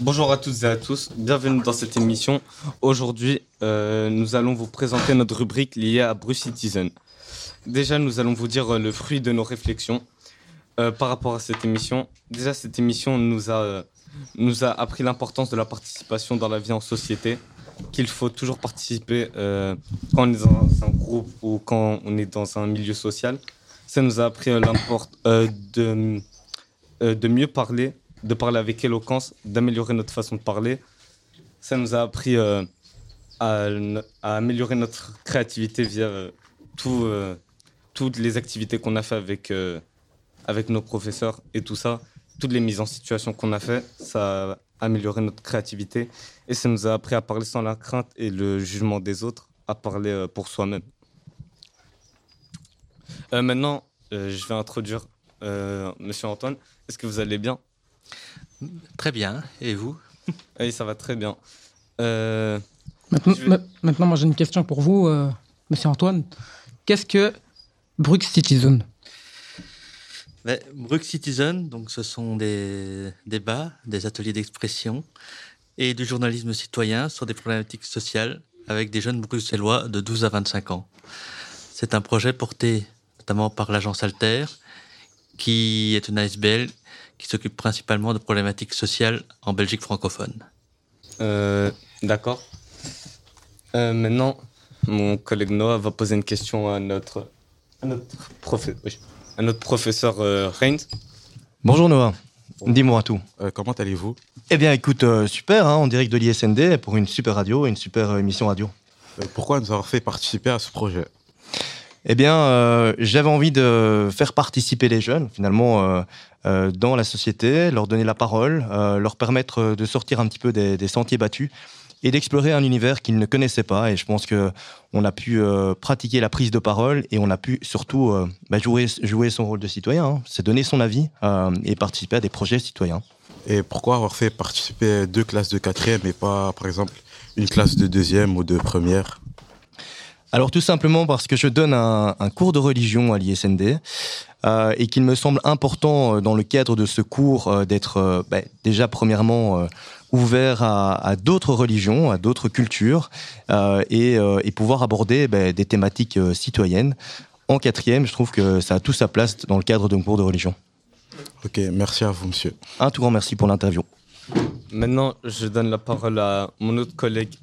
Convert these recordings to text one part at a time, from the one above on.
Bonjour à toutes et à tous, bienvenue dans cette émission. Aujourd'hui, euh, nous allons vous présenter notre rubrique liée à Bruce Citizen. Déjà, nous allons vous dire euh, le fruit de nos réflexions euh, par rapport à cette émission. Déjà, cette émission nous a, nous a appris l'importance de la participation dans la vie en société, qu'il faut toujours participer quand on est dans un groupe ou quand on est dans un milieu social. Ça nous a appris l'importance de, de mieux parler de parler avec éloquence, d'améliorer notre façon de parler. Ça nous a appris euh, à, améliorer notre créativité via euh, euh, toutes les activités qu'on a fait avec, avec nos professeurs et tout ça. Toutes les mises en situation qu'on a fait, ça a amélioré notre créativité et ça nous a appris à parler sans la crainte et le jugement des autres, à parler pour soi-même. maintenant, je vais introduire Monsieur Antoine. Est-ce que vous allez bien? Très bien. Et vous? Oui, ça va très bien. Euh, maintenant, moi j'ai une question pour vous, euh, Monsieur Antoine. Qu'est-ce que Brux Citizen ben, Citizen, donc ce sont des débats, des ateliers d'expression et du journalisme citoyen sur des problématiques sociales avec des jeunes bruxellois de 12 à 25 ans. C'est un projet porté notamment par l'agence Alter, qui est une ASBL qui s'occupe principalement de problématiques sociales en Belgique francophone. Euh, d'accord. Euh, maintenant, mon collègue Noah va poser une question à notre, notre, à notre professeur euh, Bonjour Noah, dis-moi tout. comment allez-vous? Eh bien écoute, super, hein, en direct de l'ISND pour une super radio et une super émission radio. pourquoi nous avoir fait participer à ce projet? Eh bien, euh, j'avais envie de faire participer les jeunes, finalement, euh, euh, dans la société, leur donner la parole, leur permettre de sortir un petit peu des, sentiers battus et d'explorer un univers qu'ils ne connaissaient pas. Et je pense que on a pu pratiquer la prise de parole et on a pu surtout bah, jouer, jouer son rôle de citoyen. Hein. C'est donner son avis et participer à des projets citoyens. Et pourquoi avoir fait participer deux classes de quatrième et pas, par exemple, une classe de deuxième ou de première? Alors tout simplement parce que je donne un, cours de religion à l'ISND euh, et qu'il me semble important euh, dans le cadre de ce cours euh, d'être ben, déjà premièrement ouvert à, d'autres religions, à d'autres cultures et, pouvoir aborder ben, des thématiques citoyennes. En quatrième, je trouve que ça a tout sa place dans le cadre d'un cours de religion. Ok, merci à vous, monsieur. Un tout grand merci pour l'interview. Maintenant, je donne la parole à mon autre collègue,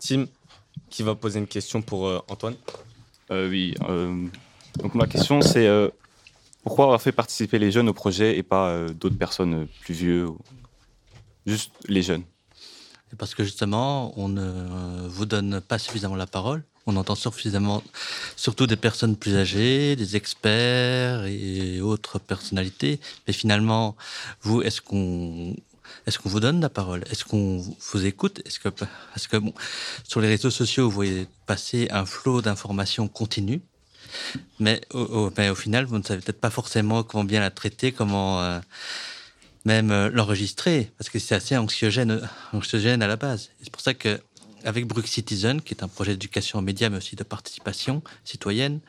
Tim qui va poser une question pour euh, Antoine. Euh, oui. Euh, donc ma question c'est pourquoi avoir fait participer les jeunes au projet et pas d'autres personnes plus vieux, juste les jeunes Parce que justement, on ne vous donne pas suffisamment la parole. On entend suffisamment, surtout des personnes plus âgées, des experts et autres personnalités. Mais finalement, vous, est-ce qu'on est-ce vous donne la parole? Est-ce qu'on vous écoute? Est-ce que, parce que sur les réseaux sociaux, vous voyez passer un flot d'informations continue, mais au, au, final, vous ne savez peut-être pas forcément comment bien la traiter, comment euh, même euh, l'enregistrer, parce que c'est assez anxiogène, anxiogène à la base. C'est pour ça que avec Brux Citizen, qui est un projet d'éducation aux médias, mais aussi de participation citoyenne,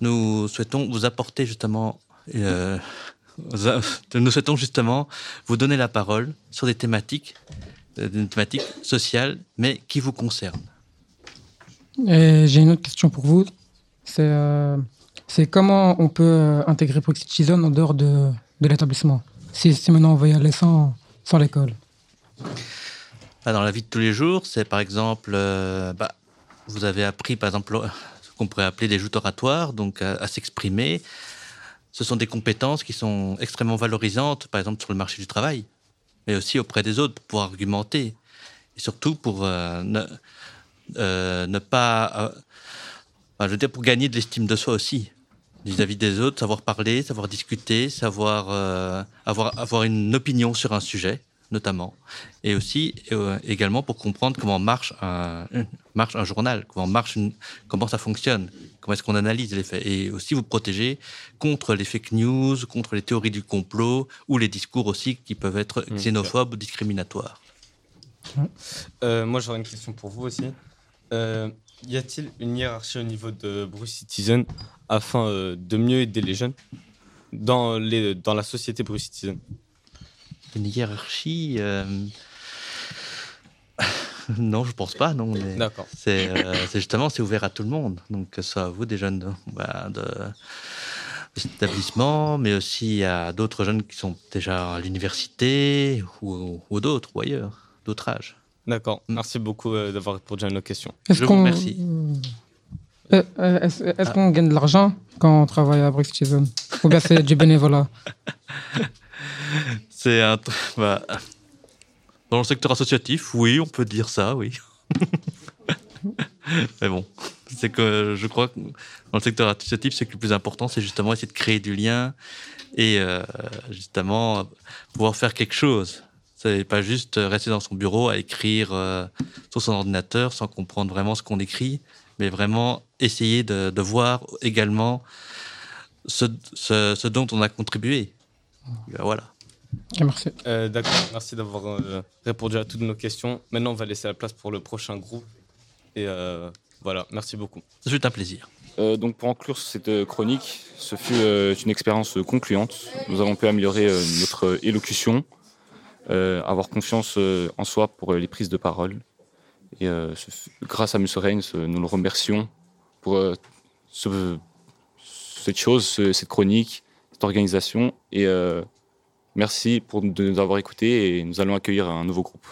nous souhaitons vous apporter justement euh, nous souhaitons justement vous donner la parole sur des thématiques, euh, des thématiques sociales, mais qui vous concernent. J'ai une autre question pour vous. C'est euh, comment on peut euh, intégrer Proxy en dehors de, de l'établissement? Si, si, maintenant on veut y aller sans, l'école. Dans la vie de tous les jours, c'est par exemple, bah, vous avez appris par exemple ce qu'on pourrait appeler des joutes oratoires, donc à s'exprimer, ce sont des compétences qui sont extrêmement valorisantes, par exemple sur le marché du travail, mais aussi auprès des autres pour pouvoir argumenter. Et surtout pour euh, ne, euh, ne, pas, euh, je veux dire pour gagner de l'estime de soi aussi vis-à-vis des autres, savoir parler, savoir discuter, savoir avoir avoir une opinion sur un sujet notamment, et aussi également pour comprendre comment marche un, marche un journal, comment marche comment ça fonctionne, Comment est-ce qu'on analyse les faits Et aussi vous protéger contre les fake news, contre les théories du complot ou les discours aussi qui peuvent être xénophobes ou discriminatoires. Euh, moi, j'aurais une question pour vous aussi. Euh, Y a-t-il une hiérarchie au niveau de Bruce Citizen afin euh, de mieux aider les jeunes dans, les, dans la société Bruce Citizen? Une hiérarchie euh, Non, je pense pas, non. D'accord. C'est justement, c'est ouvert à tout le monde. Donc, que ce soit à vous, des jeunes de, bah, de, établissement, mais aussi à d'autres jeunes qui sont déjà à l'université ou, ou d'autres, ou ailleurs, d'autres âges. D'accord. Merci beaucoup euh, d'avoir répondu à nos questions. Est-ce Je vous qu'on remercie. Euh, euh, Est-ce est-ce qu'on gagne de l'argent quand on travaille à Brix Citizen Ou bien c'est du bénévolat? C'est un. tr- bah, dans le secteur associatif, oui, on peut dire ça, oui. Mais bon, c'est que je crois que dans le secteur associatif, ce qui est le plus important, c'est justement essayer de créer du lien et euh, justement pouvoir faire quelque chose. C'est pas juste rester dans son bureau à écrire euh, sur son ordinateur sans comprendre vraiment ce qu'on écrit, mais vraiment essayer de, de voir également ce, ce- ce dont on a contribué. Voilà. Ok, merci. Euh, D'accord. Merci d'avoir euh, répondu à toutes nos questions. Maintenant, on va laisser la place pour le prochain groupe. Et euh, voilà. Merci beaucoup. Ce fut un plaisir. Euh, donc pour conclure cette euh, chronique, ce fut euh, une expérience euh, concluante. Nous avons pu améliorer euh, notre euh, élocution, euh, avoir confiance euh, en soi pour euh, les prises de parole. Et euh, grâce à M. Euh, nous le remercions pour euh, ce- cette chose, ce- cette chronique, cette organisation. Et euh, merci pour de nous avoir écoutés et nous allons accueillir un nouveau groupe.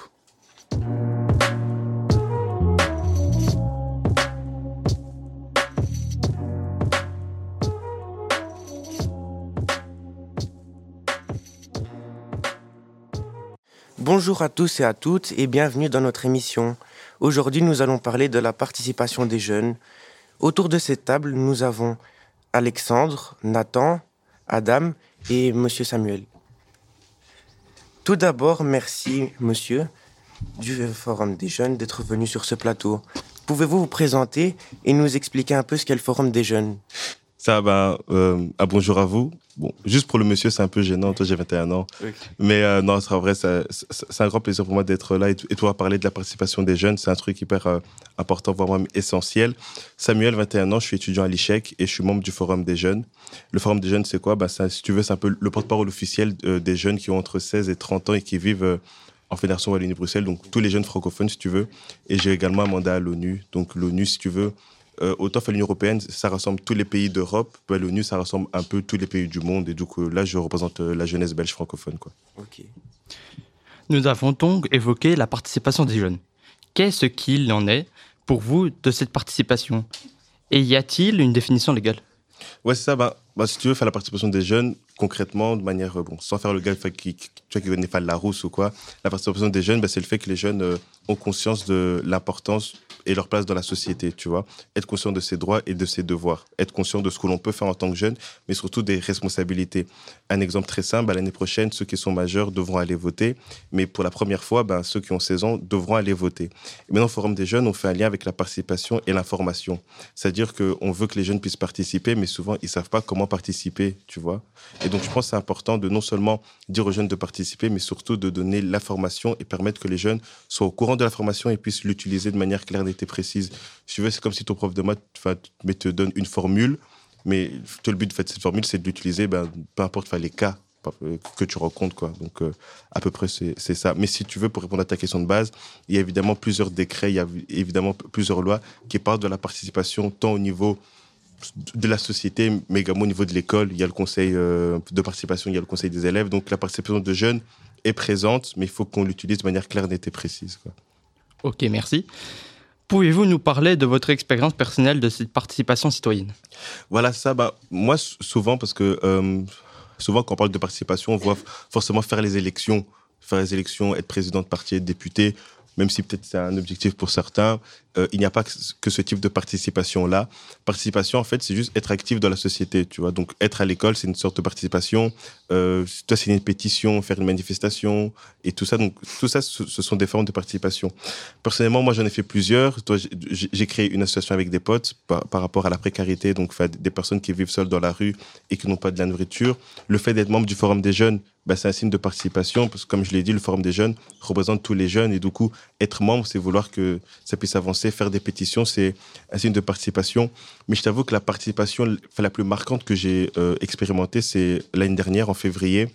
Bonjour à tous et à toutes et bienvenue dans notre émission. Aujourd'hui, nous allons parler de la participation des jeunes. Autour de cette table, nous avons Alexandre, Nathan, Adam et Monsieur Samuel. Tout d'abord, merci, monsieur, du Forum des jeunes d'être venu sur ce plateau. Pouvez-vous vous présenter et nous expliquer un peu ce qu'est le Forum des jeunes? Ça, ben, euh, ah, bonjour à vous. Bon, juste pour le monsieur, c'est un peu gênant. Toi, j'ai 21 ans. Mais euh, non, c'est vrai, c'est un grand plaisir pour moi d'être là et, et toi parler de la participation des jeunes. C'est un truc hyper euh, important, voire même essentiel. Samuel, 21 ans, je suis étudiant à l'ICHEC et je suis membre du Forum des jeunes. Le Forum des jeunes, c'est quoi? Ben, Si tu veux, c'est un peu le porte-parole officiel euh, des jeunes qui ont entre 16 et 30 ans et qui vivent euh, en Fédération Wallonie-Bruxelles, donc tous les jeunes francophones, si tu veux. Et j'ai également un mandat à l'ONU. Donc l'ONU, si tu veux, euh, autant à l'Union européenne, ça rassemble tous les pays d'Europe. L'ONU, ça rassemble un peu tous les pays du monde. Et du coup, là, je représente euh, la jeunesse belge francophone. Quoi. Ok. Nous avons donc évoqué la participation des jeunes. Qu'est-ce qu'il en est pour vous de cette participation? Et y a-t-il une définition légale? Ouais, c'est ça. Bah, bah, si tu veux faire la participation des jeunes, concrètement, de manière, euh, bon, sans faire le gars fait, qui, qui- tu vois, qui connaît pas la rousse ou quoi, la participation des jeunes, bah, c'est le fait que les jeunes euh, ont conscience de l'importance et leur place dans la société, tu vois. Être conscient de ses droits et de ses devoirs. Être conscient de ce que l'on peut faire en tant que jeune, mais surtout des responsabilités. Un exemple très simple, l'année prochaine, ceux qui sont majeurs devront aller voter, mais pour la première fois, bah, ceux qui ont 16 ans devront aller voter. Et maintenant, au Forum des jeunes, on fait un lien avec la participation et l'information. C'est-à-dire qu'on veut que les jeunes puissent participer, mais souvent, ils savent pas comment participer, tu vois. Et donc, je pense que c'est important de non seulement dire aux jeunes de participer, mais surtout de donner l'information et permettre que les jeunes soient au courant de l'information et puissent l'utiliser de manière claire, et précise. Si tu veux, c'est comme si ton prof de maths te donne une formule, mais le but de cette formule, c'est de l'utiliser, ben, peu importe les cas euh, que tu rencontres. Quoi. Donc, euh, à peu près, c'est ça. Mais si tu veux, pour répondre à ta question de base, il y a évidemment plusieurs décrets, il y a évidemment plusieurs lois qui parlent de la participation tant au niveau de la société, mais également au niveau de l'école. Il y a le conseil euh, de participation, il y a le conseil des élèves. Donc la participation de jeunes est présente, mais il faut qu'on l'utilise de manière claire, nette et précise. Ok, merci. Pouvez-vous nous parler de votre expérience personnelle de cette participation citoyenne? Voilà ça. Bah, moi, souvent, parce que euh, souvent quand on parle de participation, on voit forcément faire les élections, faire les élections, être président de parti, être député. Même si peut-être c'est un objectif pour certains, euh, il n'y a pas que ce- type de participation-là. Participation, en fait, c'est juste être actif dans la société, tu vois. Donc, être à l'école, c'est une sorte de participation. Euh, toi, c'est une pétition, faire une manifestation et tout ça. Donc, tout ça, ce, sont des formes de participation. Personnellement, moi, j'en ai fait plusieurs. J'ai créé une association avec des potes par, par rapport à la précarité, donc des personnes qui vivent seules dans la rue et qui n'ont pas de la nourriture. Le fait d'être membre du Forum des jeunes bah, c'est un signe de participation, parce que comme je l'ai dit, le Forum des jeunes représente tous les jeunes, et du coup, être membre, c'est vouloir que ça puisse avancer, faire des pétitions, c'est un signe de participation. Mais je t'avoue que la participation la plus marquante que j'ai euh, expérimentée, c'est l'année dernière, en février.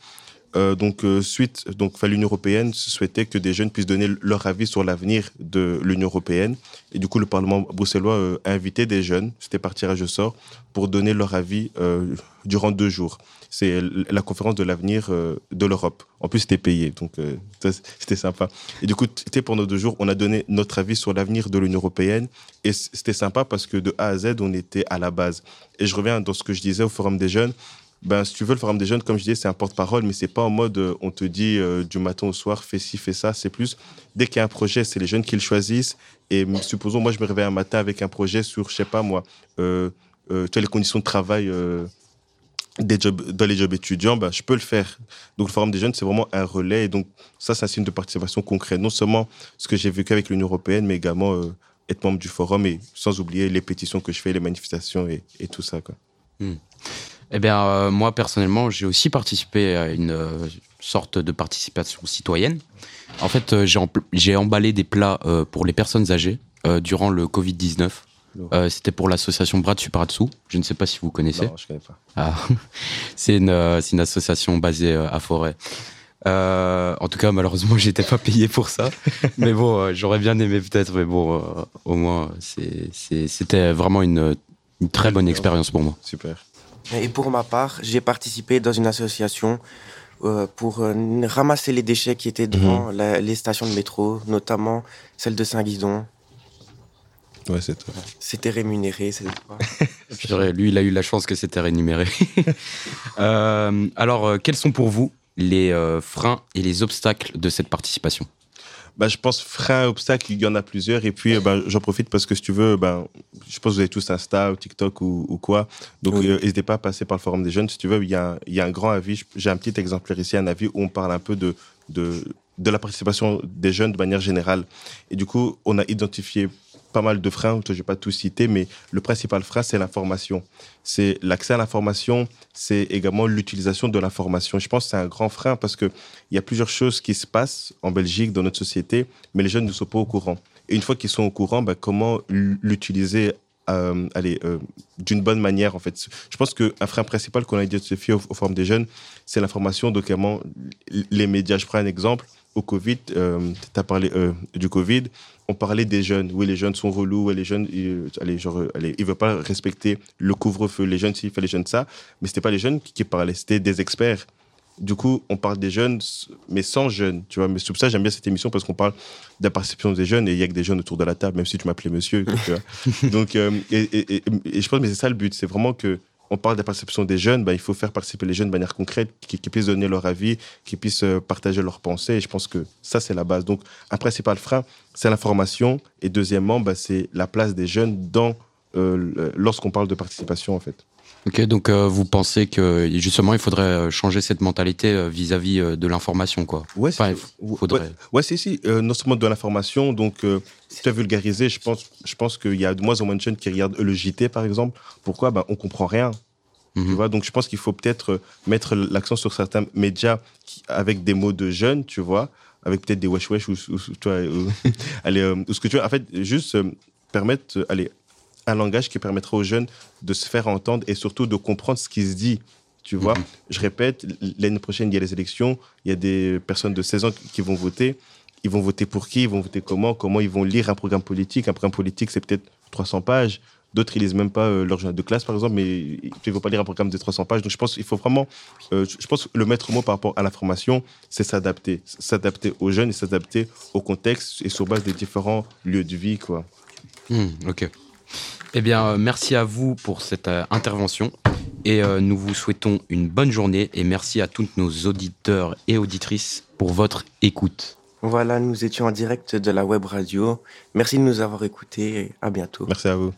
Euh, donc, euh, suite, donc, l'Union européenne souhaitait que des jeunes puissent donner leur avis sur l'avenir de l'Union européenne. Et du coup, le Parlement bruxellois euh, a invité des jeunes, c'était par tirage au sort, pour donner leur avis durant deux jours. C'est la conférence de l'avenir de l'Europe. En plus, c'était payé, donc c'était sympa. Et du coup, c'était pendant deux jours, on a donné notre avis sur l'avenir de l'Union européenne. Et c'était sympa parce que de A à Z, on était à la base. Et je reviens dans ce que je disais au Forum des jeunes ben, si tu veux, le Forum des jeunes, comme je disais, c'est un porte-parole, mais c'est pas en mode euh, on te dit euh, du matin au soir, fais ci, fais ça. C'est plus, dès qu'il y a un projet, c'est les jeunes qui le choisissent. Et supposons, moi, je me réveille un matin avec un projet sur, je sais pas moi, euh, euh les conditions de travail des jobs, dans les jobs étudiants, ben, je peux le faire. Donc, le Forum des jeunes, c'est vraiment un relais. Et donc, ça, c'est un signe de participation concret. Non seulement ce que j'ai vécu avec l'Union européenne, mais également être membre du Forum et sans oublier les pétitions que je fais, les manifestations et, tout ça. Hmm. Eh bien, euh, moi, personnellement, j'ai aussi participé à une euh, sorte de participation citoyenne. En fait, euh, j'ai emballé des plats pour les personnes âgées durant le Covid-19. C'était pour l'association Brat Supratsu. Je ne sais pas si vous connaissez. Non, je connais pas. Ah. C'est une, une, association basée à Forêt. en tout cas, malheureusement, j'étais pas payé pour ça. mais bon, j'aurais bien aimé peut-être, mais bon, au moins, c'était vraiment une, une très bonne expérience pour moi. Super. Et pour ma part, j'ai participé dans une association euh, pour euh, ramasser les déchets qui étaient devant mhm. la, les stations de métro, notamment celle de Saint-Guidon. Ouais, c'est C'était rémunéré, c'est Lui, il a eu la chance que c'était rémunéré. euh, alors, quels sont pour vous les freins et les obstacles de cette participation? Bah, je pense frein, obstacle, il y en a plusieurs. Et puis, bah, j'en profite parce que si tu veux, bah, je pense que vous avez tous Insta ou TikTok ou, ou quoi. Donc, euh, n'hésitez pas à passer par le forum des jeunes. Si tu veux, il y a, il y a un grand avis. J'ai un petit exemplaire ici, un avis où on parle un peu de, de, de la participation des jeunes de manière générale. Et du coup, on a identifié pas mal de freins, je ne vais pas tout citer, mais le principal frein, c'est l'information. C'est l'accès à l'information, c'est également l'utilisation de l'information. Je pense que c'est un grand frein parce qu'il y a plusieurs choses qui se passent en Belgique, dans notre société, mais les jeunes ne sont pas au courant. Et une fois qu'ils sont au courant, ben, comment l'utiliser euh, allez, euh, d'une bonne manière, en fait? Je pense qu'un frein principal qu'on a identifié aux, aux formes des jeunes, c'est l'information, notamment les médias. Je prends un exemple. Au Covid, euh, tu as parlé euh, du Covid, on parlait des jeunes. Oui, les jeunes sont relous, les jeunes, ils, allez, genre, allez, ils veulent pas respecter le couvre-feu. Les jeunes, s'ils font les jeunes ça, mais c'était pas les jeunes qui, qui parlaient, c'était des experts. Du coup, on parle des jeunes, mais sans jeunes, tu vois. Mais c'est pour ça j'aime bien cette émission parce qu'on parle de la perception des jeunes et il y a que des jeunes autour de la table, même si tu m'appelais monsieur. tu vois. Donc, euh, et, et, et, je pense que c'est ça le but, c'est vraiment que on parle de la perception des jeunes, bah, il faut faire participer les jeunes de manière concrète, qui, puissent donner leur avis, qui puissent euh, partager leurs pensées. Et je pense que ça, c'est la base. Donc, un principal frein, c'est l'information. Et deuxièmement, bah, c'est la place des jeunes dans euh, lorsqu'on parle de participation, en fait. Ok, donc euh, vous pensez que justement il faudrait euh, changer cette mentalité euh, vis-à-vis -vis de l'information, quoi? Ouais, enfin, faudrait... ouais, c'est si, non seulement de l'information, donc tu as vulgarisé, je pense, je pense qu'il y a de moins en moins de jeunes qui regardent le JT par exemple. Pourquoi? Ben, On comprend rien. Tu mhm. vois, donc je pense qu'il faut peut-être mettre l'accent sur certains médias qui, avec des mots de jeunes, tu vois, avec peut-être des wesh wesh ou, ou, ou, allez, ou ce que tu veux. En fait, juste permettre, allez, un langage qui permettra aux jeunes de se faire entendre et surtout de comprendre ce qui se dit. Tu vois, mhm. je répète, l'année prochaine, il y a les élections, il y a des personnes de 16 ans qui vont voter. Ils vont voter pour qui? Ils vont voter comment? Comment ils vont lire un programme politique? Un programme politique, c'est peut-être 300 pages. D'autres, ils lisent même pas euh, leur journal de classe, par exemple, mais ils ne vont pas lire un programme de 300 pages. Donc, je pense qu'il faut vraiment, euh, je pense que le maître mot par rapport à l'information, c'est s'adapter. S'adapter aux jeunes et s'adapter au contexte et sur base des différents lieux de vie, quoi. Hmm, ok. Eh bien, euh, merci à vous pour cette euh, intervention et euh, nous vous souhaitons une bonne journée et merci à tous nos auditeurs et auditrices pour votre écoute. Voilà, nous étions en direct de la web radio. Merci de nous avoir écoutés et à bientôt. Merci à vous.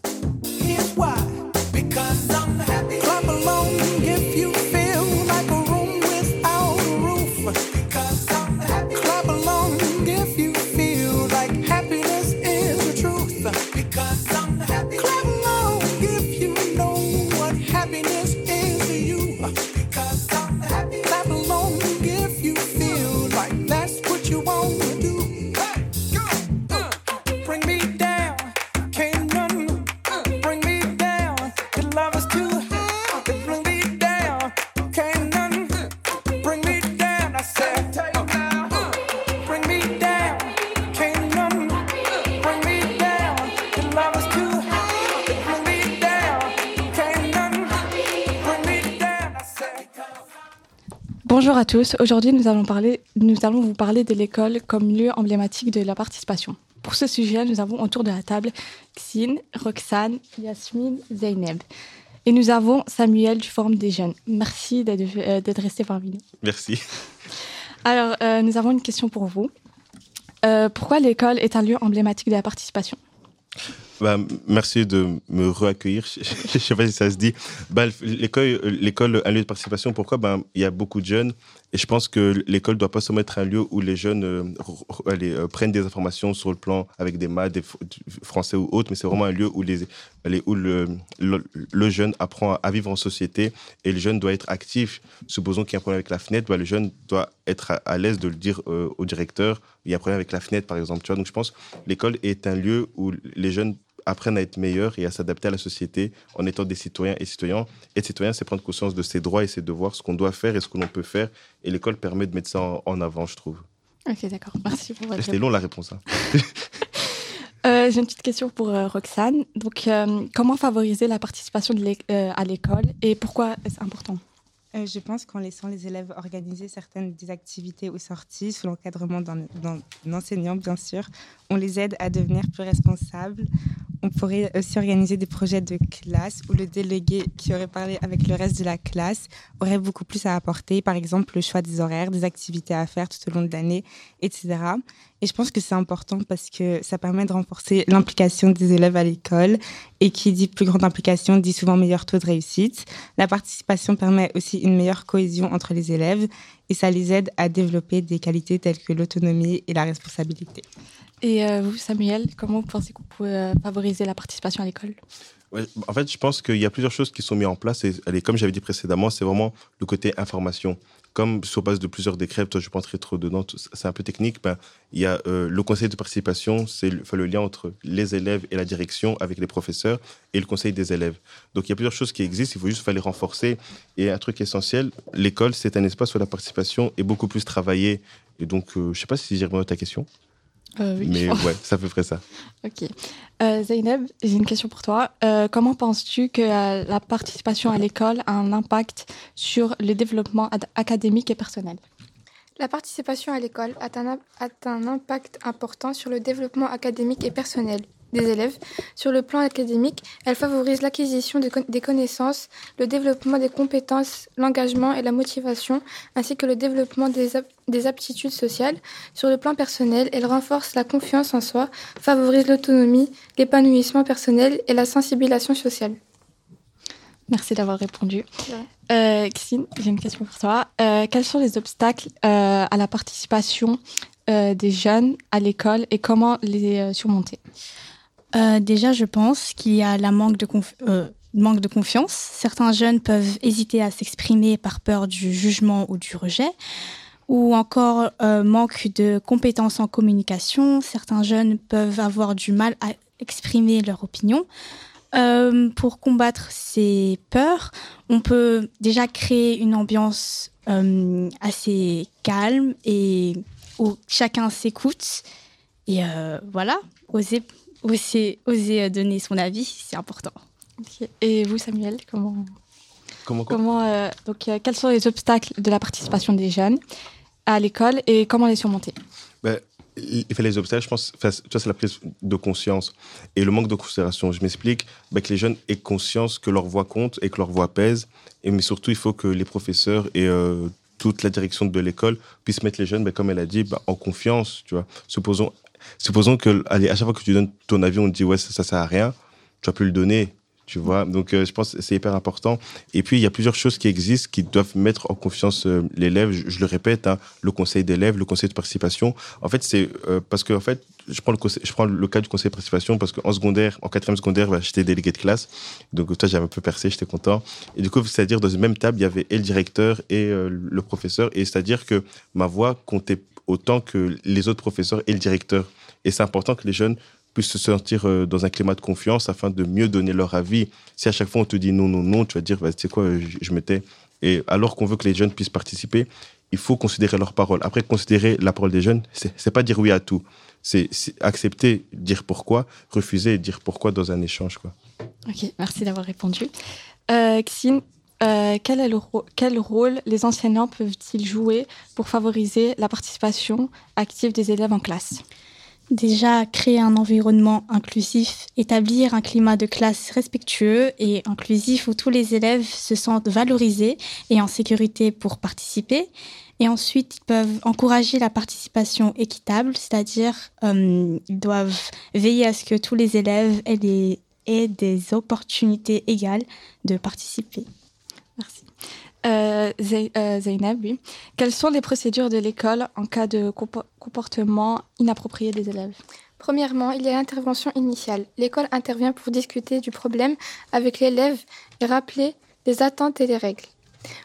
À tous. Aujourd'hui, nous, allons parler- nous allons vous parler de l'école comme lieu emblématique de la participation. Pour ce sujet, nous avons autour de la table Xine, Roxane, Yasmine, Zeynep. Et nous avons Samuel du Forum des Jeunes. Merci d'être euh, resté parmi nous. Merci. Alors, euh, nous avons une question pour vous. Euh, pourquoi l'école est un lieu emblématique de la participation? Bah, merci de me reaccueillir. Je ne sais pas si ça se dit. Bah, l'école, l'école, un lieu de participation, pourquoi? Ben, Il y a beaucoup de jeunes et je pense que l'école ne doit pas seulement être un lieu où les jeunes euh, euh, prennent des informations sur le plan avec des maths, des français ou autres, mais c'est vraiment un lieu où, les, où le, jeune apprend à vivre en société et le jeune doit être actif. Supposons qu'il y a un problème avec la fenêtre, bah, le jeune doit être à, à l'aise de le dire euh, au directeur. Il y a un problème avec la fenêtre, par exemple. Tu vois Donc je pense que l'école est un lieu où les jeunes apprennent à être meilleurs et à s'adapter à la société en étant des citoyens et citoyens. Être citoyen, c'est prendre conscience de ses droits et ses devoirs, ce qu'on doit faire et ce que l'on peut faire. Et l'école permet de mettre ça en, en avant, je trouve. Ok, d'accord. Merci pour votre C'était long la réponse. hein. Euh, J'ai une petite question pour euh, Roxane. Donc, euh, comment favoriser la participation de l'é- euh, à l'école et pourquoi est-ce important? Euh, je pense qu'en laissant les élèves organiser certaines des activités ou sorties sous l'encadrement d'un d'un- d'un enseignant, bien sûr, on les aide à devenir plus responsables. On pourrait aussi organiser des projets de classe où le délégué qui aurait parlé avec le reste de la classe aurait beaucoup plus à apporter, par exemple le choix des horaires, des activités à faire tout au long de l'année, etc. Et je pense que c'est important parce que ça permet de renforcer l'implication des élèves à l'école. Et qui dit plus grande implication dit souvent meilleur taux de réussite. La participation permet aussi une meilleure cohésion entre les élèves et ça les aide à développer des qualités telles que l'autonomie et la responsabilité. Et euh, vous, Samuel, comment vous pensez qu'on peut euh, favoriser la participation à l'école? En fait, je pense qu'il y a plusieurs choses qui sont mises en place. Et, comme j'avais dit précédemment, c'est vraiment le côté information. Comme sur base de plusieurs décrets, toi, je ne vais pas entrer trop dedans, c'est un peu technique. Ben, il y a euh, le conseil de participation, c'est le, lien entre les élèves et la direction avec les professeurs et le conseil des élèves. Donc, il y a plusieurs choses qui existent, il faut juste les renforcer. Et un truc essentiel, l'école, c'est un espace où la participation est beaucoup plus travaillée. Et donc, je ne sais pas si j'ai répondu à ta question, Euh, oui, mais ouais, c'est à peu près ça. Ok. Euh, Zeynep, j'ai une question pour toi. Euh, comment penses-tu que euh, la participation à l'école a un impact sur le développement ad- académique et personnel? La participation à l'école a un, a un impact important sur le développement académique et personnel des élèves. Sur le plan académique, elle favorise l'acquisition des connaissances, le développement des compétences, l'engagement et la motivation, ainsi que le développement des, ap- des aptitudes sociales. Sur le plan personnel, elle renforce la confiance en soi, favorise l'autonomie, l'épanouissement personnel et la sensibilisation sociale. Merci d'avoir répondu. Euh, Xine, j'ai une question pour toi. Euh, quels sont les obstacles euh, à la participation des jeunes à l'école et comment les surmonter? Euh, déjà, je pense qu'il y a la manque de, conf- euh, manque de confiance. Certains jeunes peuvent hésiter à s'exprimer par peur du jugement ou du rejet, ou encore euh, manque de compétences en communication. Certains jeunes peuvent avoir du mal à exprimer leur opinion. Pour combattre ces peurs, on peut déjà créer une ambiance assez calme et où chacun s'écoute. Et voilà, oser, oser, oser euh, donner son avis, c'est important. Et vous, Samuel, comment Comment, quoi Comment, euh, donc, euh, quels sont les obstacles de la participation des jeunes à l'école et comment les surmonter? Ben, les obstacles, je pense, enfin, tu vois, c'est la prise de conscience et le manque de considération. Je m'explique, ben, que les jeunes aient conscience que leur voix compte et que leur voix pèse. Et, mais surtout, il faut que les professeurs et euh, toute la direction de l'école puissent mettre les jeunes, ben, comme elle a dit, ben, en confiance. Tu vois. Supposons, supposons que, à chaque fois que tu donnes ton avis, on te dit, ouais, ça, ça sert à rien, tu vas plus le donner. Tu vois, donc euh, je pense que c'est hyper important. Et puis, il y a plusieurs choses qui existent qui doivent mettre en confiance euh, l'élève. Je, le répète, hein, le conseil d'élève, le conseil de participation. En fait, c'est euh, parce que, en fait, je prends, le cas du conseil de participation parce qu'en secondaire, en quatrième secondaire, bah, j'étais délégué de classe. Donc, toi, j'avais un peu percé, j'étais content. Et du coup, c'est-à-dire, dans une même table, il y avait et le directeur et le professeur. Et c'est-à-dire que ma voix comptait autant que les autres professeurs et le directeur. Et c'est important que les jeunes puissent se sentir euh, dans un climat de confiance afin de mieux donner leur avis. Si à chaque fois on te dit non, non, non, tu vas dire, bah, tu sais quoi, je, je me tais. Et alors qu'on veut que les jeunes puissent participer, il faut considérer leurs paroles. Après, considérer la parole des jeunes, c'est pas dire oui à tout. C'est accepter, dire pourquoi, refuser dire pourquoi dans un échange. Quoi. Ok, merci d'avoir répondu. Euh, Xine, euh, quel, est le rôle les enseignants peuvent-ils jouer pour favoriser la participation active des élèves en classe? Déjà, créer un environnement inclusif, établir un climat de classe respectueux et inclusif où tous les élèves se sentent valorisés et en sécurité pour participer. Et ensuite, ils peuvent encourager la participation équitable, c'est-à-dire euh, ils doivent veiller à ce que tous les élèves aient des opportunités égales de participer. Euh, euh, Zainab, oui. Quelles sont les procédures de l'école en cas de comportement inapproprié des élèves? Premièrement, il y a l'intervention initiale. L'école intervient pour discuter du problème avec l'élève et rappeler les attentes et les règles.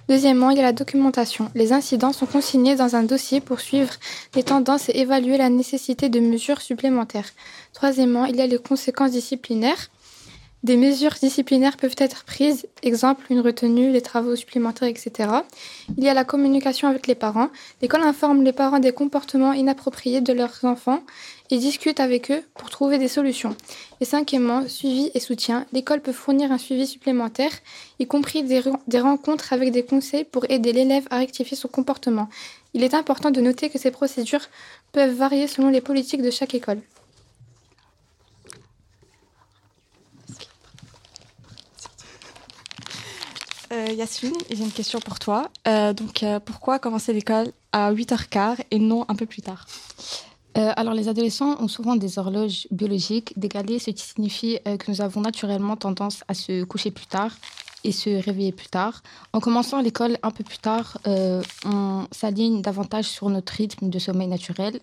Deuxièmement, il y a la documentation. Les incidents sont consignés dans un dossier pour suivre les tendances et évaluer la nécessité de mesures supplémentaires. Troisièmement, il y a les conséquences disciplinaires. Des mesures disciplinaires peuvent être prises, exemple une retenue, des travaux supplémentaires, etc. Il y a la communication avec les parents. L'école informe les parents des comportements inappropriés de leurs enfants et discute avec eux pour trouver des solutions. Et cinquièmement, suivi et soutien. L'école peut fournir un suivi supplémentaire, y compris des, des rencontres avec des conseils pour aider l'élève à rectifier son comportement. Il est important de noter que ces procédures peuvent varier selon les politiques de chaque école. Euh, Yasmine, j'ai une question pour toi. Euh, donc, euh, pourquoi commencer l'école à 8h15 et non un peu plus tard? Alors, les adolescents ont souvent des horloges biologiques décalées, ce qui signifie que nous avons naturellement tendance à se coucher plus tard et se réveiller plus tard. En commençant l'école un peu plus tard, on s'aligne davantage sur notre rythme de sommeil naturel,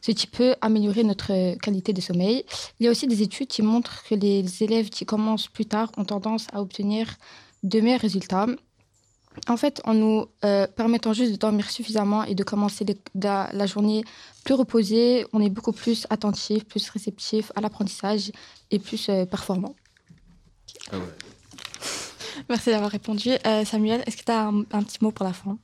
ce qui peut améliorer notre qualité de sommeil. Il y a aussi des études qui montrent que les élèves qui commencent plus tard ont tendance à obtenir de meilleurs résultats. En fait, en nous euh, permettant juste de dormir suffisamment et de commencer la, journée plus reposée, on est beaucoup plus attentif, plus réceptif à l'apprentissage et plus euh, performant. Ah Merci d'avoir répondu. Euh, Samuel, est-ce que tu as un, petit mot pour la fin?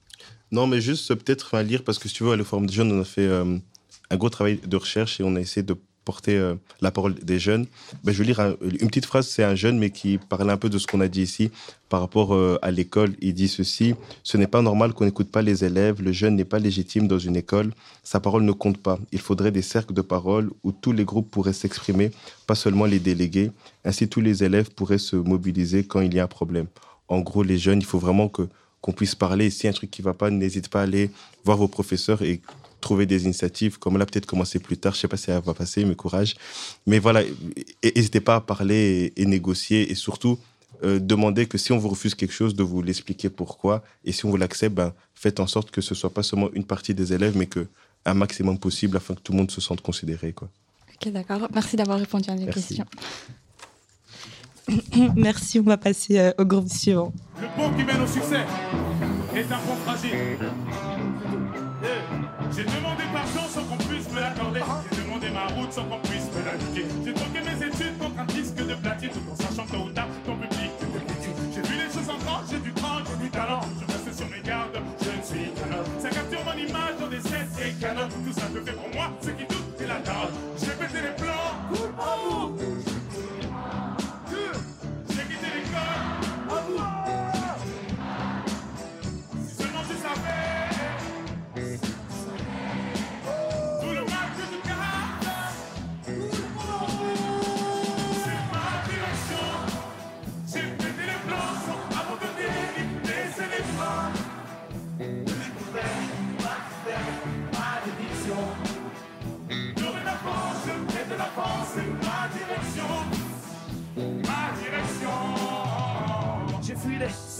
Non, mais juste peut-être à lire, parce que si tu vois, à le Forum des jeunes, on a fait un gros travail de recherche et on a essayé de porter euh, la parole des jeunes. Ben, je vais lire une petite phrase, c'est un jeune, mais qui parle un peu de ce qu'on a dit ici par rapport euh, à l'école. Il dit ceci, ce n'est pas normal qu'on n'écoute pas les élèves, le jeune n'est pas légitime dans une école, sa parole ne compte pas. Il faudrait des cercles de parole où tous les groupes pourraient s'exprimer, pas seulement les délégués. Ainsi, tous les élèves pourraient se mobiliser quand il y a un problème. En gros, les jeunes, il faut vraiment que qu'on puisse parler. Si un truc qui va pas, n'hésite pas à aller voir vos professeurs et trouver des initiatives, comme là, peut-être commencer plus tard. Je sais pas si ça va passer, mais courage. Mais voilà, n'hésitez pas à parler et, négocier et surtout euh, demander que si on vous refuse quelque chose, de vous l'expliquer pourquoi. Et si on vous l'accepte, ben, faites en sorte que ce soit pas seulement une partie des élèves, mais que un maximum possible afin que tout le monde se sente considéré. Quoi. Ok, d'accord. Merci d'avoir répondu à mes questions. Merci, on va passer euh, au groupe suivant. Le pont qui mène au succès est un pont fragile. J'ai demandé pardon sans qu'on puisse me l'accorder. J'ai demandé ma route sans qu'on puisse me l'indiquer. J'ai troqué mes études contre un disque de platine tout en sachant que ou tard ton public J'ai vu les choses en grand, j'ai du cran, j'ai du talent. Je reste sur mes gardes, je ne suis qu'un homme. Ça capture mon image dans des scènes et canons. Tout ça peut fait pour moi, ce qui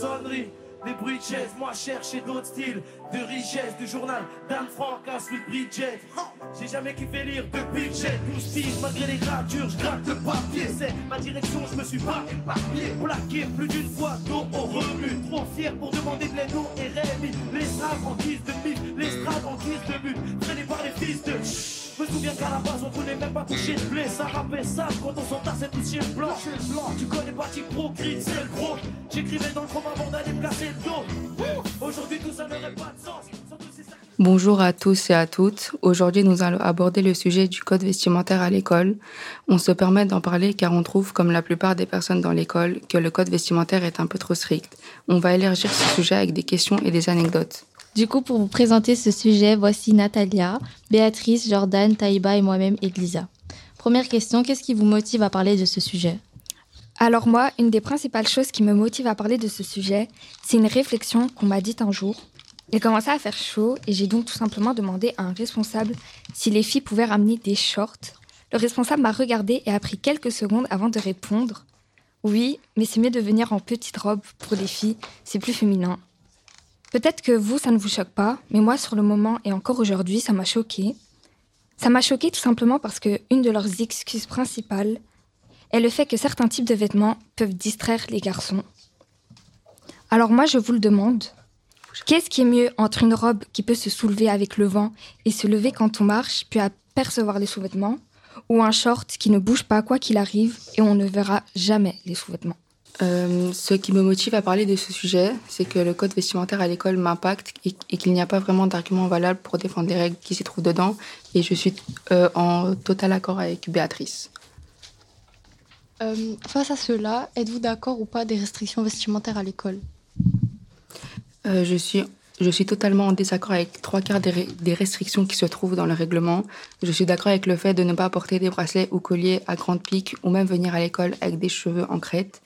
sonneries, les bruits de moi chercher d'autres styles de richesse du journal d'Anne Frank à Sweet Bridget. J'ai jamais kiffé lire de budget, tout style malgré les gratures, je gratte le papier, c'est ma direction, je me suis pas éparpillé, plaqué plus d'une fois, dos au remue, trop fier pour demander de l'aide et Rémi, les straves en guise de mythe, les straves en guise de but, traînés par les fils de je me souviens qu'à la base on voulait même pas toucher le blé Ça rappelle ça quand on s'entassait tous chez le blanc Tu connais pas Pro, Grid, c'est le gros J'écrivais dans le chrome avant d'aller me casser le dos Aujourd'hui tout ça n'aurait pas de sens Surtout si ça Bonjour à tous et à toutes. Aujourd'hui, nous allons aborder le sujet du code vestimentaire à l'école. On se permet d'en parler car on trouve, comme la plupart des personnes dans l'école, que le code vestimentaire est un peu trop strict. On va élargir ce sujet avec des questions et des anecdotes. Du coup, pour vous présenter ce sujet, voici Natalia, Béatrice, Jordan, Taïba et moi-même, Elisa. Première question, qu'est-ce qui vous motive à parler de ce sujet? Alors moi, une des principales choses qui me motive à parler de ce sujet, c'est une réflexion qu'on m'a dite un jour. Il commençait à faire chaud et j'ai donc tout simplement demandé à un responsable si les filles pouvaient ramener des shorts. Le responsable m'a regardé et a pris quelques secondes avant de répondre. Oui, mais c'est mieux de venir en petite robe pour les filles, c'est plus féminin. Peut-être que vous, ça ne vous choque pas, mais moi, sur le moment et encore aujourd'hui, ça m'a choqué. Ça m'a choqué tout simplement parce que une de leurs excuses principales est le fait que certains types de vêtements peuvent distraire les garçons. Alors moi, je vous le demande, qu'est-ce qui est mieux entre une robe qui peut se soulever avec le vent et se lever quand on marche, puis apercevoir les sous-vêtements, ou un short qui ne bouge pas quoi qu'il arrive et on ne verra jamais les sous-vêtements? Euh, ce qui me motive à parler de ce sujet, c'est que le code vestimentaire à l'école m'impacte et, et qu'il n'y a pas vraiment d'argument valable pour défendre les règles qui s'y trouvent dedans. Et je suis euh, en total accord avec Béatrice. Euh, face à cela, êtes-vous d'accord ou pas des restrictions vestimentaires à l'école? Je, suis, je suis totalement en désaccord avec trois quarts des, ré- des restrictions qui se trouvent dans le règlement. Je suis d'accord avec le fait de ne pas porter des bracelets ou colliers à grande pique ou même venir à l'école avec des cheveux en crête.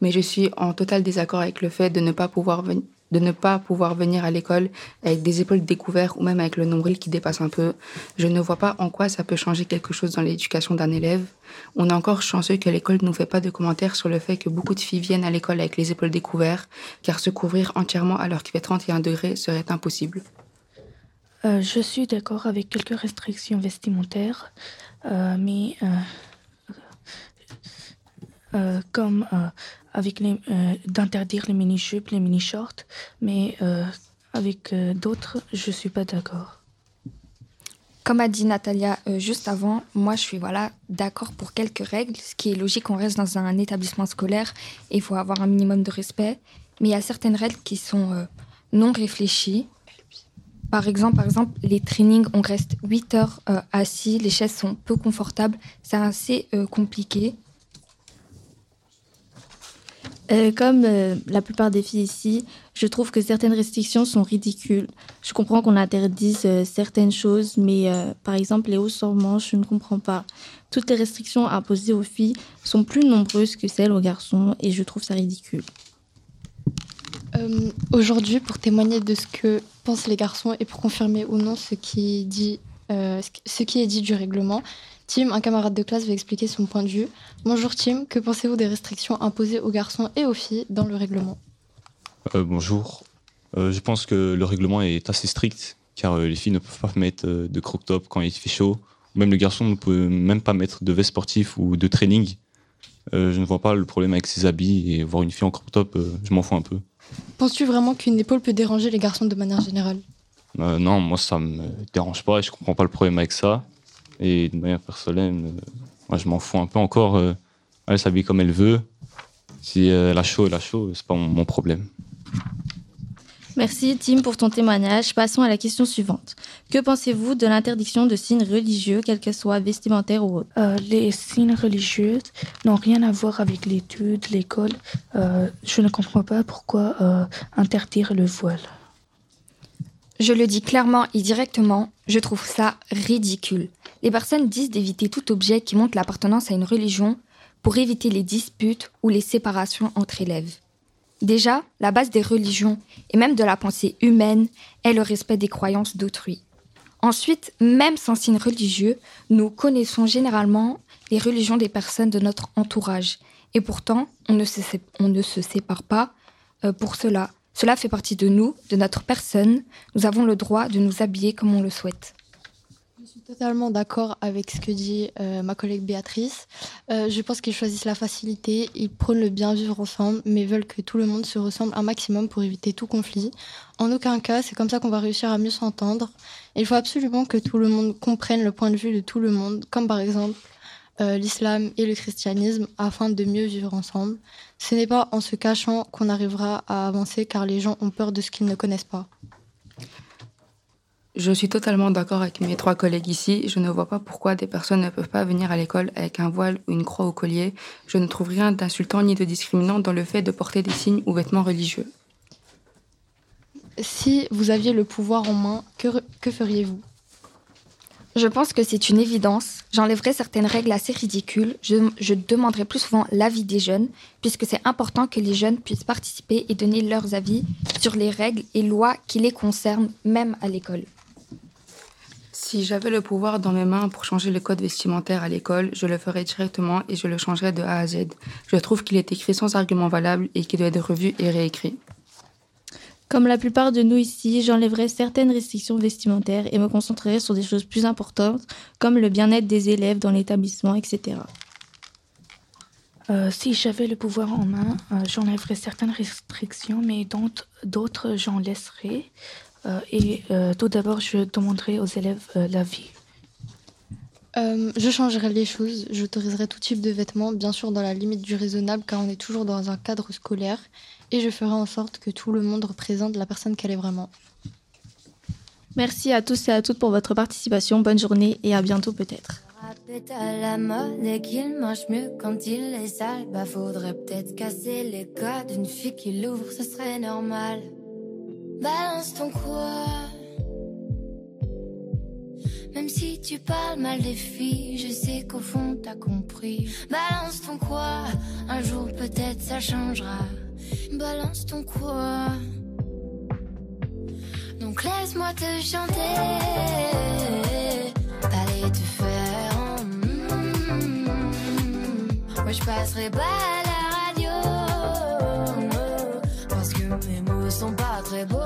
Mais je suis en total désaccord avec le fait de ne pas pouvoir, ven- de ne pas pouvoir venir à l'école avec des épaules découvertes ou même avec le nombril qui dépasse un peu. Je ne vois pas en quoi ça peut changer quelque chose dans l'éducation d'un élève. On est encore chanceux que l'école ne nous fait pas de commentaires sur le fait que beaucoup de filles viennent à l'école avec les épaules découvertes, car se couvrir entièrement alors qu'il fait 31 degrés serait impossible. Euh, je suis d'accord avec quelques restrictions vestimentaires, euh, mais euh, comme avec les, euh, d'interdire les mini-jupes, les mini-shorts, mais euh, avec euh, d'autres, je suis pas d'accord. Comme a dit Natalia juste avant, moi je suis voilà d'accord pour quelques règles, ce qui est logique, on reste dans un établissement scolaire et il faut avoir un minimum de respect. Mais il y a certaines règles qui sont non réfléchies. Par exemple, par exemple, les trainings, on reste 8 heures assis, les chaises sont peu confortables, c'est assez compliqué. Euh, comme euh, la plupart des filles ici, je trouve que certaines restrictions sont ridicules. Je comprends qu'on interdise euh, certaines choses, mais par exemple les hauts sans manches, je ne comprends pas. Toutes les restrictions imposées aux filles sont plus nombreuses que celles aux garçons et je trouve ça ridicule. Aujourd'hui, pour témoigner de ce que pensent les garçons et pour confirmer ou non ce qui est dit du règlement, Tim, un camarade de classe, va expliquer son point de vue. Bonjour Tim, que pensez-vous des restrictions imposées aux garçons et aux filles dans le règlement? Euh, bonjour. Euh, je pense que le règlement est assez strict, car euh, les filles ne peuvent pas mettre de croc top quand il fait chaud. Même le garçon ne peut même pas mettre de veste sportive ou de training. Euh, je ne vois pas le problème avec ses habits et voir une fille en crop top, euh, je m'en fous un peu. Penses-tu vraiment qu'une épaule peut déranger les garçons de manière générale? Euh, non, moi ça me dérange pas et je comprends pas le problème avec ça. Et de manière personnelle, euh, moi je m'en fous un peu encore. euh, elle s'habille comme elle veut. Si euh, elle a chaud, elle a chaud, c'est pas mon, mon problème. Merci Tim pour ton témoignage. Passons à la question suivante. Que pensez-vous de l'interdiction de signes religieux, quels qu'ils soient vestimentaires ou autres? Euh, les signes religieux n'ont rien à voir avec l'étude, l'école. Euh, je ne comprends pas pourquoi euh, interdire le voile. Je le dis clairement et directement, je trouve ça ridicule. Les personnes disent d'éviter tout objet qui montre l'appartenance à une religion pour éviter les disputes ou les séparations entre élèves. Déjà, la base des religions et même de la pensée humaine est le respect des croyances d'autrui. Ensuite, même sans signe religieux, nous connaissons généralement les religions des personnes de notre entourage. Et pourtant, on ne se, on ne se sépare pas euh, pour cela. Cela fait partie de nous, de notre personne. Nous avons le droit de nous habiller comme on le souhaite. Je suis totalement d'accord avec ce que dit euh, ma collègue Béatrice. Euh, je pense qu'ils choisissent la facilité, ils prônent le bien vivre ensemble, mais veulent que tout le monde se ressemble un maximum pour éviter tout conflit. En aucun cas, c'est comme ça qu'on va réussir à mieux s'entendre. Il faut absolument que tout le monde comprenne le point de vue de tout le monde, comme par exemple euh, l'islam et le christianisme, afin de mieux vivre ensemble. Ce n'est pas en se cachant qu'on arrivera à avancer, car les gens ont peur de ce qu'ils ne connaissent pas. Je suis totalement d'accord avec mes trois collègues ici. Je ne vois pas pourquoi des personnes ne peuvent pas venir à l'école avec un voile ou une croix au collier. Je ne trouve rien d'insultant ni de discriminant dans le fait de porter des signes ou vêtements religieux. Si vous aviez le pouvoir en main, que, que feriez-vous? Je pense que c'est une évidence. J'enlèverai certaines règles assez ridicules. Je, je demanderai plus souvent l'avis des jeunes, puisque c'est important que les jeunes puissent participer et donner leurs avis sur les règles et lois qui les concernent, même à l'école. Si j'avais le pouvoir dans mes mains pour changer le code vestimentaire à l'école, je le ferais directement et je le changerais de A à Z. Je trouve qu'il est écrit sans argument valable et qu'il doit être revu et réécrit. Comme la plupart de nous ici, j'enlèverai certaines restrictions vestimentaires et me concentrerai sur des choses plus importantes, comme le bien-être des élèves dans l'établissement, etc. Euh, si j'avais le pouvoir en main, euh, j'enlèverais certaines restrictions, mais d'autres- j'en laisserais. Euh, et euh, tout d'abord, je demanderai aux élèves l'avis. Euh, je changerai les choses, j'autoriserai tout type de vêtements, bien sûr dans la limite du raisonnable car on est toujours dans un cadre scolaire, et je ferai en sorte que tout le monde représente la personne qu'elle est vraiment. Merci à tous et à toutes pour votre participation. Bonne journée et à bientôt peut-être. À la mode et qu'il marche mieux quand il est sale. Bah faudrait peut-être casser les codes. Une fille qui l'ouvre, ce serait normal. Balance ton quoi. Si tu parles mal des filles, je sais qu'au fond t'as compris. Balance ton quoi. Un jour peut-être ça changera. Balance ton quoi. Donc laisse-moi te chanter. Allez te faire en mm. Moi je passerai pas à la radio Parce que mes mots sont pas très beaux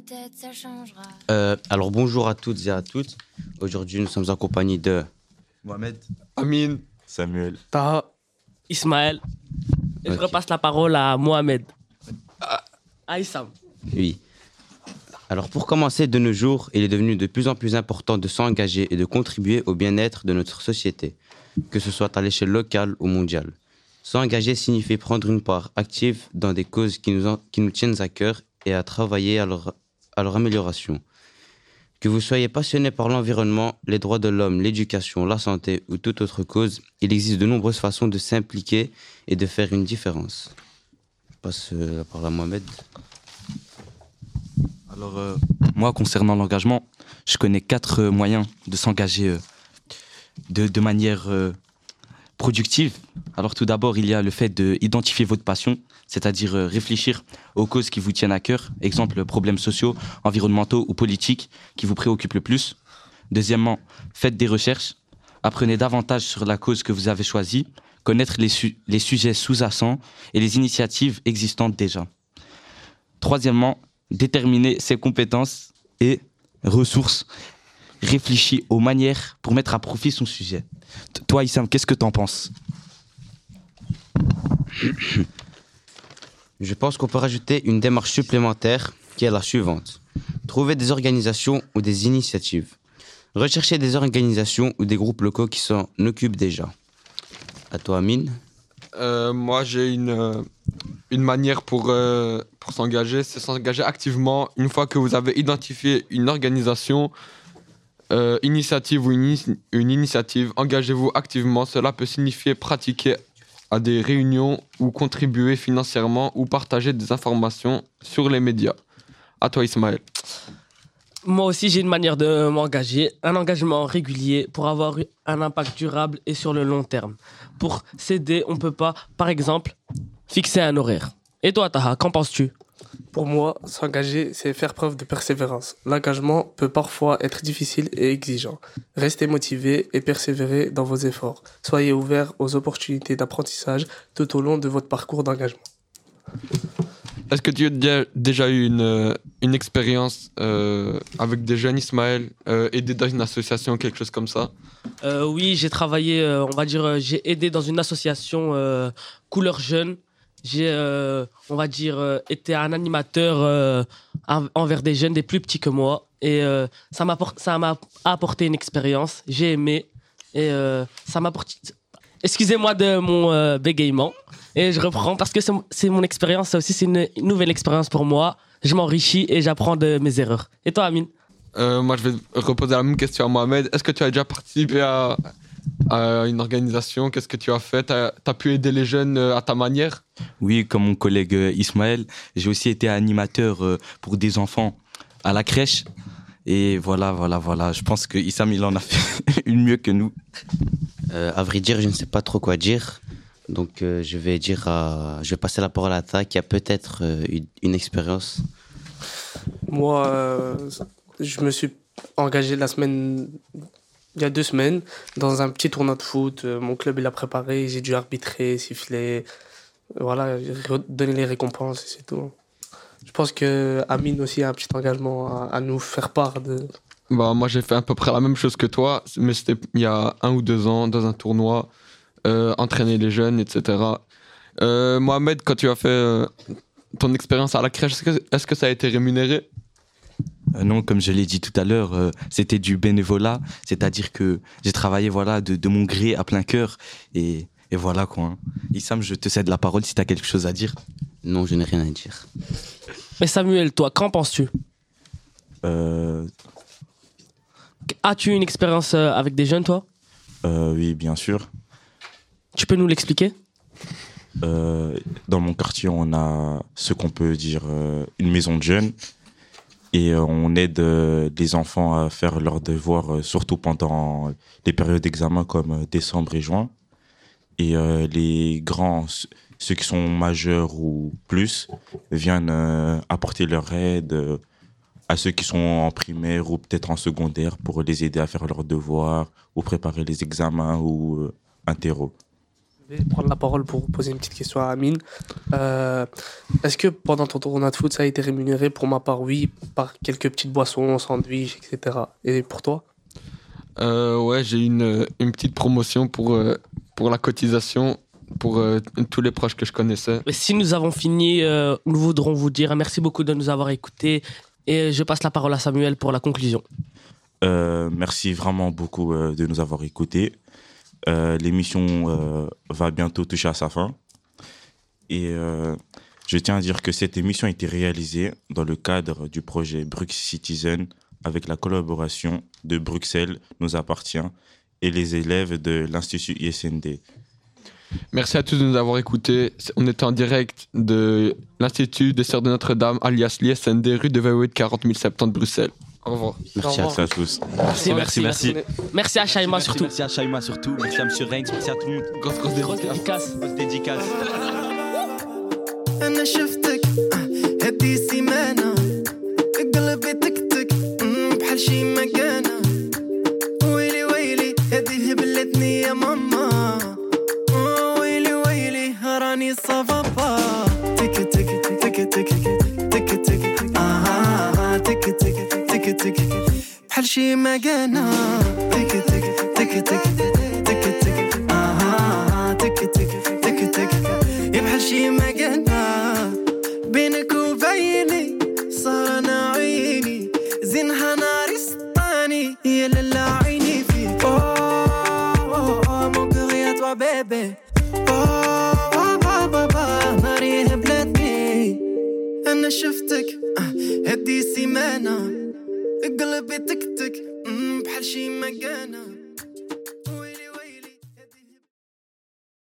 peut-être ça changera. Euh, alors bonjour à toutes et à toutes. Aujourd'hui, nous sommes en compagnie de Mohamed, Amine, Samuel, Taha, Ismaël. Et je repasse la parole à Mohamed. Ah, Aïssam. Oui. Alors pour commencer, de nos jours, il est devenu de plus en plus important de s'engager et de contribuer au bien-être de notre société, que ce soit à l'échelle locale ou mondiale. S'engager signifie prendre une part active dans des causes qui nous, en- qui nous tiennent à cœur et à travailler à leur, à leur amélioration. Que vous soyez passionné par l'environnement, les droits de l'homme, l'éducation, la santé ou toute autre cause, il existe de nombreuses façons de s'impliquer et de faire une différence. Je passe euh, la parole à Mohamed. Alors, euh, moi, concernant l'engagement, je connais quatre euh, moyens de s'engager de, de manière productive. Alors, tout d'abord, il y a le fait d'identifier votre passion, c'est-à-dire euh, réfléchir aux causes qui vous tiennent à cœur, exemple, problèmes sociaux, environnementaux ou politiques qui vous préoccupent le plus. Deuxièmement, faites des recherches, apprenez davantage sur la cause que vous avez choisie, connaître les, su- les sujets sous-jacents et les initiatives existantes déjà. Troisièmement, déterminer ses compétences et ressources. Réfléchis aux manières pour mettre à profit son sujet. Toi, Issam, qu'est-ce que tu en penses? Je pense qu'on peut rajouter une démarche supplémentaire qui est la suivante. Trouver des organisations ou des initiatives. Rechercher des organisations ou des groupes locaux qui s'en occupent déjà. À toi, Amine. Euh, moi, j'ai une, euh, une manière pour, euh, pour s'engager, c'est s'engager activement. Une fois que vous avez identifié une organisation, initiative ou une, une initiative, engagez-vous activement. Cela peut signifier pratiquer à des réunions ou contribuer financièrement ou partager des informations sur les médias. À toi, Ismaël. Moi aussi, j'ai une manière de m'engager, un engagement régulier pour avoir un impact durable et sur le long terme. Pour s'aider, on peut pas, par exemple, fixer un horaire. Et toi, Taha, qu'en penses-tu? Pour moi, s'engager, c'est faire preuve de persévérance. L'engagement peut parfois être difficile et exigeant. Restez motivé et persévérez dans vos efforts. Soyez ouverts aux opportunités d'apprentissage tout au long de votre parcours d'engagement. Est-ce que tu as déjà- eu une, une expérience euh, avec des jeunes, Ismaël, euh, aidé dans une association, quelque chose comme ça? Euh, oui, j'ai travaillé, euh, on va dire, j'ai aidé dans une association euh, Couleur Jeune. J'ai, euh, on va dire, euh, été un animateur euh, en- envers des jeunes, des plus petits que moi. Et ça m'a ça m'a apporté une expérience. J'ai aimé. Et ça m'a apporté. Excusez-moi de mon bégaiement. Et je reprends parce que c'est mon- expérience. Ça aussi, c'est une, une nouvelle expérience pour moi. Je m'enrichis et j'apprends de mes erreurs. Et toi, Amine? Moi, je vais reposer la même question à Mohamed. Est-ce que tu as déjà participé à, à une organisation Qu'est-ce que tu as fait? Tu as, pu aider les jeunes euh, à ta manière? Oui, comme mon collègue euh, Ismaël, j'ai aussi été animateur euh, pour des enfants à la crèche. Et voilà, voilà, voilà. Je pense que Issam, il en a fait une mieux que nous. Euh, à vrai dire, je ne sais pas trop quoi dire. Donc, euh, je vais dire à- je vais passer la parole à Ta qui a peut-être euh, une, une expérience. Moi, euh, je me suis engagé la semaine, il y a deux semaines, dans un petit tournoi de foot. Euh, Mon club, il a préparé, j'ai dû arbitrer, siffler, voilà, re- donner les récompenses, c'est tout. Je pense que Amine aussi a un petit engagement à, nous faire part de. bah, Moi, j'ai fait à peu près la même chose que toi, mais c'était il y a un ou deux ans, dans un tournoi, euh, entraîner les jeunes, etc. Euh, Mohamed, quand tu as fait euh, ton expérience à la crèche, est-ce que ça a été rémunéré? Euh, non, comme je l'ai dit tout à l'heure, euh, c'était du bénévolat, c'est-à-dire que j'ai travaillé voilà de, de mon gré à plein cœur et, et voilà quoi. hein. Issam, je te cède la parole si tu as quelque chose à dire. Non, je n'ai rien à dire. Mais Samuel, toi, qu'en penses-tu? Euh, As-tu une expérience avec des jeunes, toi? Euh, oui, bien sûr. Tu peux nous l'expliquer? Euh, dans mon quartier, on a ce qu'on peut dire euh, une maison de jeunes et euh, on aide euh, les enfants à faire leurs devoirs, euh, surtout pendant les périodes d'examen comme décembre et juin. Et les grands, ceux qui sont majeurs ou plus, viennent apporter leur aide à ceux qui sont en primaire ou peut-être en secondaire pour les aider à faire leurs devoirs ou préparer les examens ou interro. Je vais prendre la parole pour poser une petite question à Amine. Euh, Est-ce que pendant ton tournoi de foot, ça a été rémunéré Pour ma part, oui, par quelques petites boissons, sandwichs, etc. Et pour toi? Euh, ouais, j'ai eu une, une petite promotion pour, euh, pour la cotisation pour euh, tous les proches que je connaissais. Mais Si nous avons fini, euh, nous voudrons vous dire merci beaucoup de nous avoir écoutés. Et je passe la parole à Samuel pour la conclusion. Euh, merci vraiment beaucoup euh, de nous avoir écoutés. Euh, L'émission euh, va bientôt toucher à sa fin. Et euh, je tiens à dire que cette émission a été réalisée dans le cadre du projet Brux Citizen avec la collaboration de Bruxelles nous appartient et les élèves de l'Institut ISND. Merci à tous de nous avoir écoutés. On était en direct de l'Institut des Sœurs de Notre-Dame, alias l'ISND, rue de Vaoued, 40 070 Bruxelles. Au revoir. Merci à tous. Merci, merci, merci. Merci à Shaima surtout. Merci à Shaima surtout. Merci à M. Reigns. Merci à tout le monde. Grosse, grosse dédicace. Grosse dédicace. انا شفتك آه، هدي سيمانة قلبي تكتك مم، بحال شي تك بحال شي مكانة. تك تك تك تك تك تك. آه تك تك تك تك. يا بحال شي مكانة